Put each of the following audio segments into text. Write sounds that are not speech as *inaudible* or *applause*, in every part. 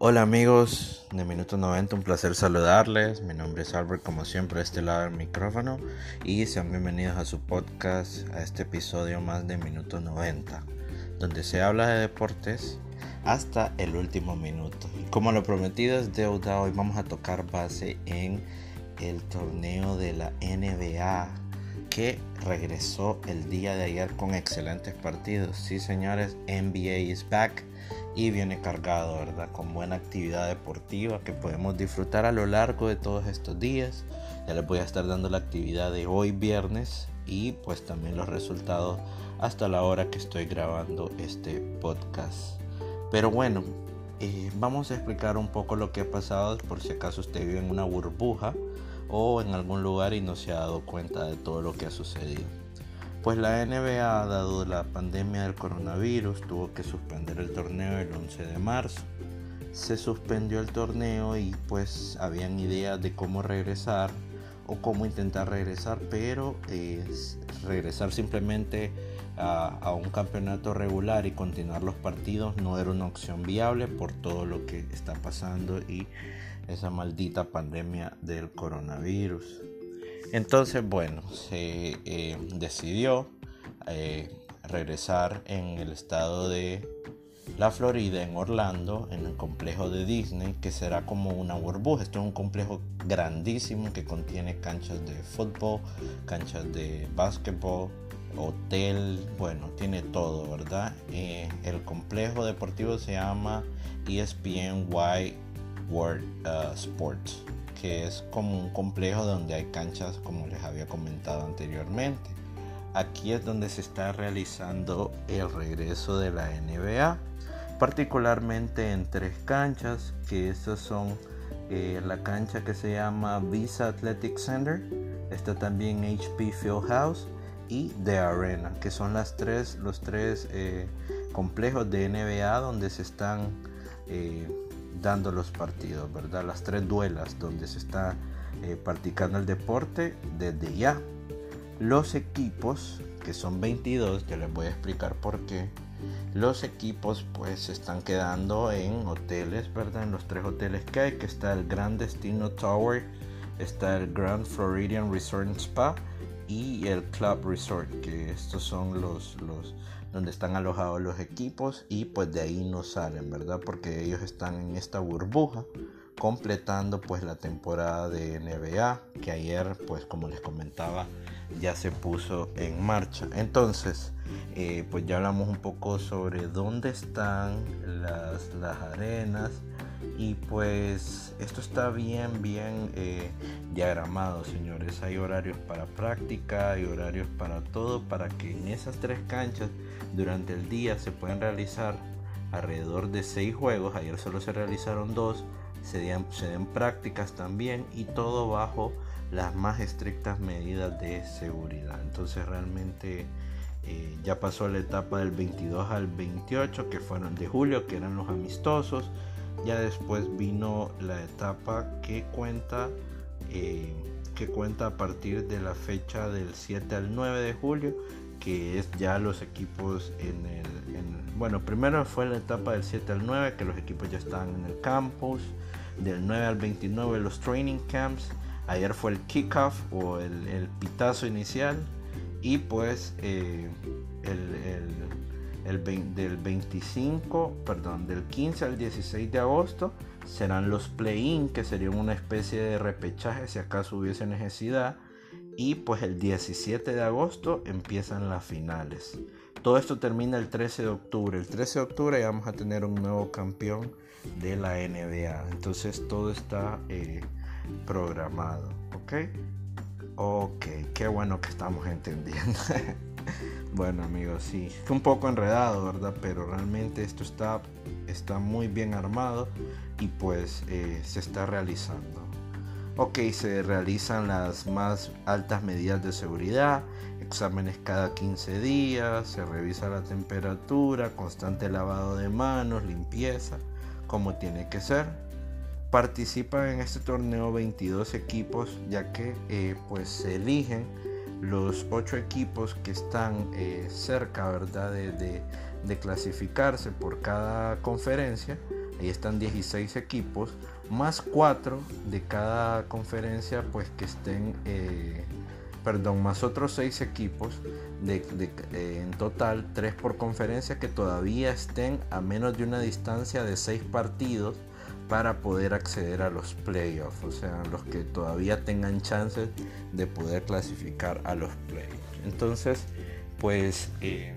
Hola amigos de Minuto 90, un placer saludarles. Mi nombre es Albert, como siempre, a este lado del micrófono. Y sean bienvenidos a su podcast, a este episodio más de Minuto 90, donde se habla de deportes hasta el último minuto. Como lo prometido es deuda, hoy vamos a tocar base en el torneo de la NBA que regresó el día de ayer con excelentes partidos. Sí, señores, NBA is back y viene cargado, ¿verdad? Con buena actividad deportiva que podemos disfrutar a lo largo de todos estos días. Ya les voy a estar dando la actividad de hoy viernes y pues también los resultados hasta la hora que estoy grabando este podcast. Pero bueno, eh, vamos a explicar un poco lo que ha pasado por si acaso usted vive en una burbuja o en algún lugar y no se ha dado cuenta de todo lo que ha sucedido. Pues la NBA, dado la pandemia del coronavirus, tuvo que suspender el torneo el 11 de marzo. Se suspendió el torneo y pues habían ideas de cómo regresar o cómo intentar regresar, pero regresar simplemente a, a, un campeonato regular y continuar los partidos no era una opción viable por todo lo que está pasando y esa maldita pandemia del coronavirus. Entonces, bueno, se eh, decidió eh, regresar en el estado de la Florida, en Orlando, en el complejo de Disney, que será como una burbuja. Esto es un complejo grandísimo que contiene canchas de fútbol, canchas de básquetbol, hotel, bueno, tiene todo, ¿verdad? Eh, el complejo deportivo se llama ESPN Y World uh, Sports, que es como un complejo donde hay canchas como les había comentado anteriormente. Aquí es donde se está realizando el regreso de la NBA, particularmente en tres canchas, que estas son eh, la cancha que se llama Visa Athletic Center, está también HP Fieldhouse y The Arena, que son las tres, los tres eh, complejos de NBA donde se están eh, dando los partidos, ¿verdad? Las tres duelas donde se está eh, practicando el deporte desde ya. Los equipos, que son 22, ya les voy a explicar por qué. Los equipos pues se están quedando en hoteles, ¿verdad? En los tres hoteles que hay, que está el Grand Destino Tower, está el Grand Floridian Resort Spa y el Club Resort, que estos son los, los donde están alojados los equipos y pues de ahí no salen, ¿verdad? Porque ellos están en esta burbuja completando pues la temporada de NBA que ayer pues como les comentaba ya se puso en marcha. Entonces eh, pues ya hablamos un poco sobre dónde están las, las arenas y pues esto está bien, bien eh, diagramado, señores. Hay horarios para práctica, hay horarios para todo, para que en esas tres canchas durante el día se puedan realizar alrededor de seis juegos. Ayer solo se realizaron dos. Se den, se prácticas también y todo bajo las más estrictas medidas de seguridad. Entonces realmente eh, ya pasó la etapa del 22 al 28 que fueron de julio, que eran los amistosos ya después vino la etapa que cuenta, eh, que cuenta a partir de la fecha del 7 al 9 de julio, que es ya los equipos en el... bueno, primero fue la etapa del 7 al 9, que los equipos ya estaban en el campus. Del 9 al 29 los training camps. Ayer fue el kickoff o el, pitazo inicial. Y pues eh, el del 25, perdón, del 15 al 16 de agosto serán los play-in, que serían una especie de repechaje si acaso hubiese necesidad. Y pues el 17 de agosto empiezan las finales. Todo esto termina el 13 de octubre. El 13 de octubre vamos a tener un nuevo campeón de la NBA. Entonces todo está eh, programado. ¿Ok? Ok, qué bueno que estamos entendiendo. *laughs* Bueno amigos, sí, fue un poco enredado, ¿verdad? Pero realmente esto está, está muy bien armado y pues eh, se está realizando. Ok, se realizan las más altas medidas de seguridad, exámenes cada 15 días, se revisa la temperatura, constante lavado de manos, limpieza, como tiene que ser. Participan en este torneo 22 equipos ya que eh, pues se eligen los ocho equipos que están eh, cerca ¿verdad? De, clasificarse por cada conferencia Ahí están 16 equipos, más 4 de cada conferencia, pues que estén, eh, perdón, más otros 6 equipos, de, en total 3 por conferencia que todavía estén a menos de una distancia de 6 partidos para poder acceder a los playoffs, o sea, los que todavía tengan chances de poder clasificar a los playoffs. Entonces, pues eh,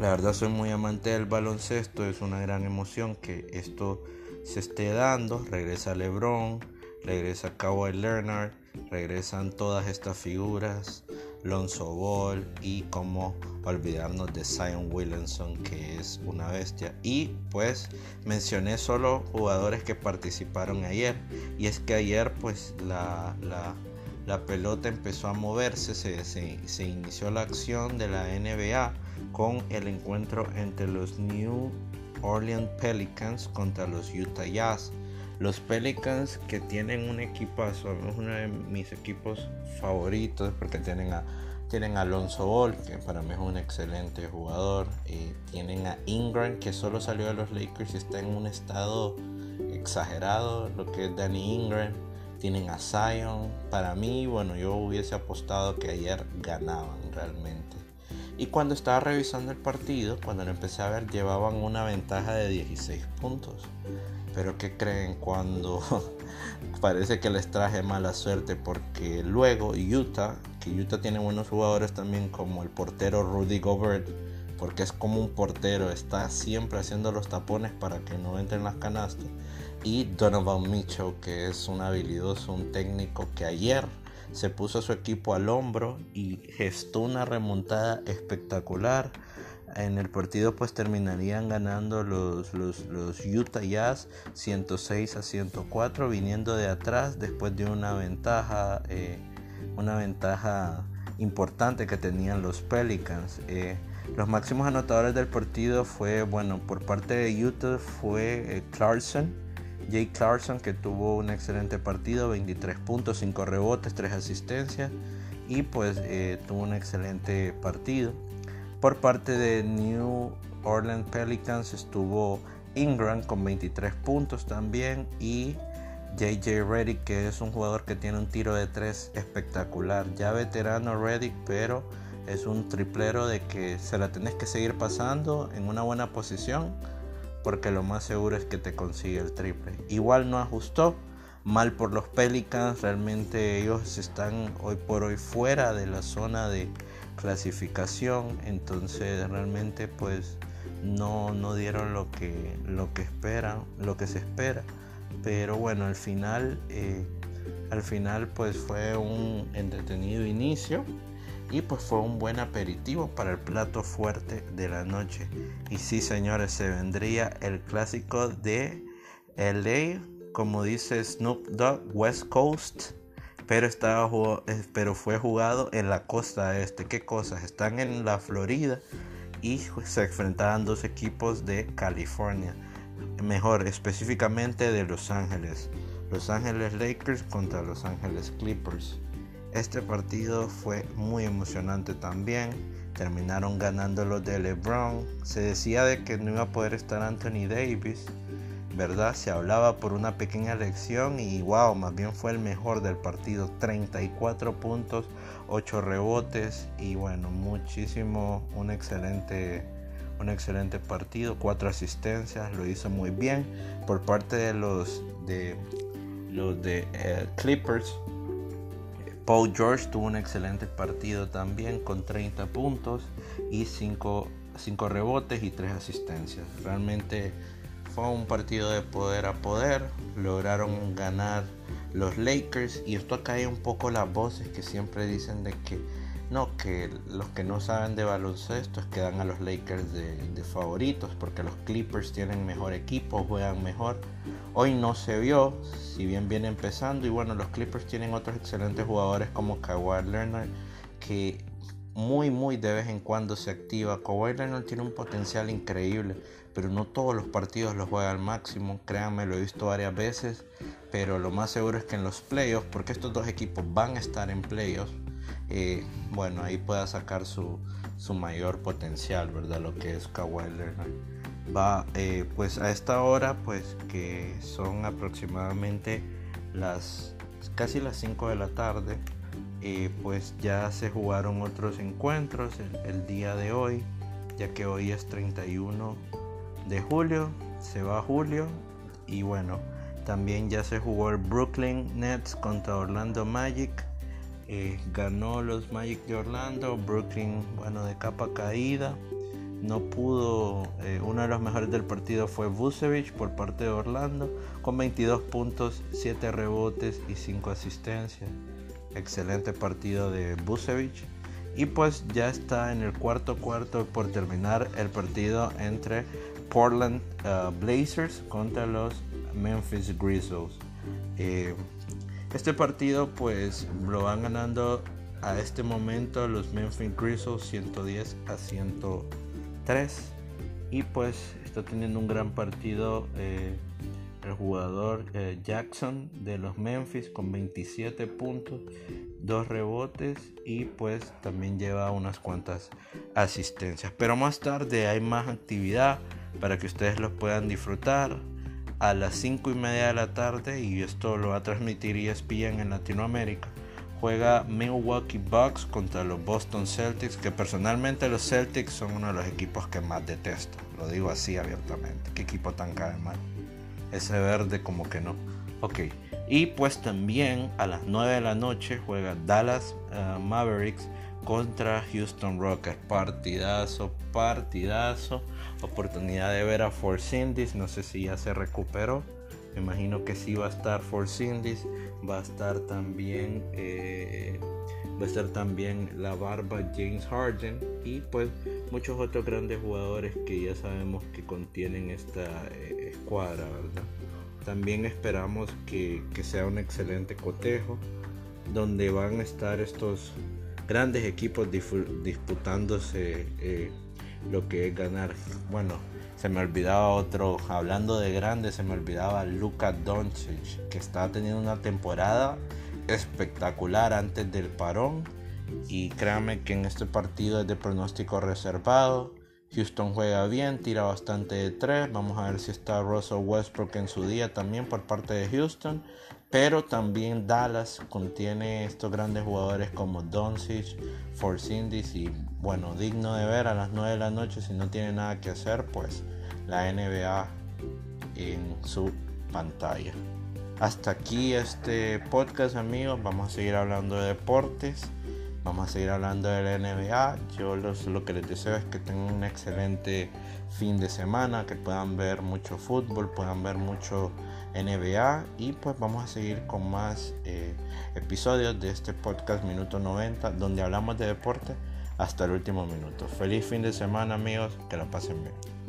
la verdad soy muy amante del baloncesto, es una gran emoción que esto se esté dando. Regresa LeBron, regresa Kawhi Leonard, regresan todas estas figuras, Lonzo Ball y como olvidarnos de Zion Williamson que es una bestia. Y pues mencioné solo jugadores que participaron ayer y es que ayer pues la, la la pelota empezó a moverse, se, inició la acción de la NBA con el encuentro entre los New Orleans Pelicans contra los Utah Jazz. Los Pelicans que tienen un equipazo, es uno de mis equipos favoritos porque tienen a, tienen a Alonso Ball, que para mí es un excelente jugador. y tienen a Ingram, que solo salió de los Lakers y está en un estado exagerado, lo que es Danny Ingram tienen a Zion. Para mí, bueno, yo hubiese apostado que ayer ganaban realmente. Y cuando estaba revisando el partido, cuando lo empecé a ver, llevaban una ventaja de 16 puntos. Pero ¿qué creen cuando *laughs* parece que les traje mala suerte? Porque luego Utah, que Utah tiene buenos jugadores también como el portero Rudy Gobert, porque es como un portero, está siempre haciendo los tapones para que no entren las canastas y Donovan Mitchell, que es un habilidoso, un técnico que ayer se puso a su equipo al hombro y gestó una remontada espectacular. En el partido pues terminarían ganando los, los, Utah Jazz 106 a 104 viniendo de atrás después de una ventaja, eh, una ventaja importante que tenían los Pelicans. Eh, los máximos anotadores del partido fue, bueno, por parte de Utah fue eh, Clarkson Jake Clarkson que tuvo un excelente partido, 23 puntos, 5 rebotes, 3 asistencias y pues eh, tuvo un excelente partido. Por parte de New Orleans Pelicans estuvo Ingram con 23 puntos también y JJ Reddick que es un jugador que tiene un tiro de 3 espectacular. Ya veterano Reddick pero es un triplero de que se la tenés que seguir pasando en una buena posición porque lo más seguro es que te consigue el triple. Igual no ajustó, mal por los Pelicans, realmente ellos están hoy por hoy fuera de la zona de clasificación, entonces realmente pues no, no dieron lo que, lo que esperan, lo que se espera. Pero bueno, al final, eh, al final pues fue un entretenido inicio y pues fue un buen aperitivo para el plato fuerte de la noche. Y sí, señores, se vendría el clásico de LA, como dice Snoop Dogg, West Coast, pero, estaba, eh, pero fue jugado en la costa este. ¿Qué cosas? Están en la Florida y se enfrentaban dos equipos de California, mejor específicamente de Los Ángeles. Los Ángeles Lakers contra Los Ángeles Clippers. Este partido fue muy emocionante también. Terminaron ganando los de LeBron. Se decía de que no iba a poder estar Anthony Davis, ¿verdad? Se hablaba por una pequeña lección y wow, más bien fue el mejor del partido. 34 puntos, 8 rebotes y bueno, muchísimo, un excelente, un excelente partido, 4 asistencias, lo hizo muy bien por parte de los de los de eh, Clippers Paul George tuvo un excelente partido también con 30 puntos y 5, rebotes y 3 asistencias. Realmente fue un partido de poder a poder. Lograron ganar los Lakers y esto cae un poco las voces que siempre dicen de que no, que los que no saben de baloncesto es que dan a los Lakers de, favoritos porque los Clippers tienen mejor equipo, juegan mejor. Hoy no se vio, si bien viene empezando. Y bueno, los Clippers tienen otros excelentes jugadores como Kawhi Leonard que muy muy de vez en cuando se activa. Kawhi Leonard tiene un potencial increíble, pero no todos los partidos los juega al máximo. Créanme, lo he visto varias veces, pero lo más seguro es que en los playoffs, porque estos dos equipos van a estar en playoffs, bueno, ahí pueda sacar su, su, mayor potencial, ¿verdad? Lo que es Kawhi Leonard. va eh, pues a esta hora pues que son aproximadamente las casi las 5 de la tarde eh, pues ya se jugaron otros encuentros el, día de hoy ya que hoy es 31 de julio se va julio y bueno también ya se jugó el Brooklyn Nets contra Orlando Magic eh, ganó los Magic de Orlando Brooklyn bueno de capa caída no pudo, eh, uno de los mejores del partido fue Vucevic por parte de Orlando, con 22 puntos, 7 rebotes y 5 asistencias. Excelente partido de Vucevic. Y pues ya está en el cuarto cuarto por terminar el partido entre Portland uh, Blazers contra los Memphis Grizzlies. Eh, este partido pues lo van ganando a este momento los Memphis Grizzlies 110 a 100 y pues está teniendo un gran partido eh, el jugador eh, Jackson de los Memphis con 27 puntos, 2 rebotes y pues también lleva unas cuantas asistencias. Pero más tarde hay más actividad para que ustedes los puedan disfrutar a las 5 y media de la tarde y esto lo va a transmitir ESPN en Latinoamérica juega Milwaukee Bucks contra los Boston Celtics, que personalmente los Celtics son uno de los equipos que más detesto. Lo digo así abiertamente. Qué equipo tan cae mal. Ese verde como que no. Ok. Y pues también a las 9 de la noche juega Dallas eh, Mavericks contra Houston Rockets. Partidazo, partidazo. Oportunidad de ver a Force Indies. No sé si ya se recuperó me imagino que sí va a estar Force Indies, va a estar también eh, va a estar también la barba James Harden y pues muchos otros grandes jugadores que ya sabemos que contienen esta eh, escuadra, ¿verdad? También esperamos que, sea un excelente cotejo donde van a estar estos grandes equipos disputándose eh, lo que es ganar. Bueno, se me olvidaba otro, hablando de grandes, se me olvidaba Luka Doncic, que estaba teniendo una temporada espectacular antes del parón. Y créanme que en este partido es de pronóstico reservado. Houston juega bien, tira bastante de tres. Vamos a ver si está Russell Westbrook en su día también por parte de Houston. Pero también Dallas contiene estos grandes jugadores como Doncic, Indies y bueno, digno de ver a las 9 de la noche si no tiene nada que hacer, pues la NBA en su pantalla. Hasta aquí este podcast amigos, vamos a seguir hablando de deportes, vamos a seguir hablando de la NBA. Yo lo que les deseo es que tengan un excelente fin de semana, que puedan ver mucho fútbol, puedan ver mucho NBA y pues vamos a seguir con más eh, episodios de este podcast Minuto 90 donde hablamos de deporte hasta el último minuto. Feliz fin de semana amigos, que la pasen bien.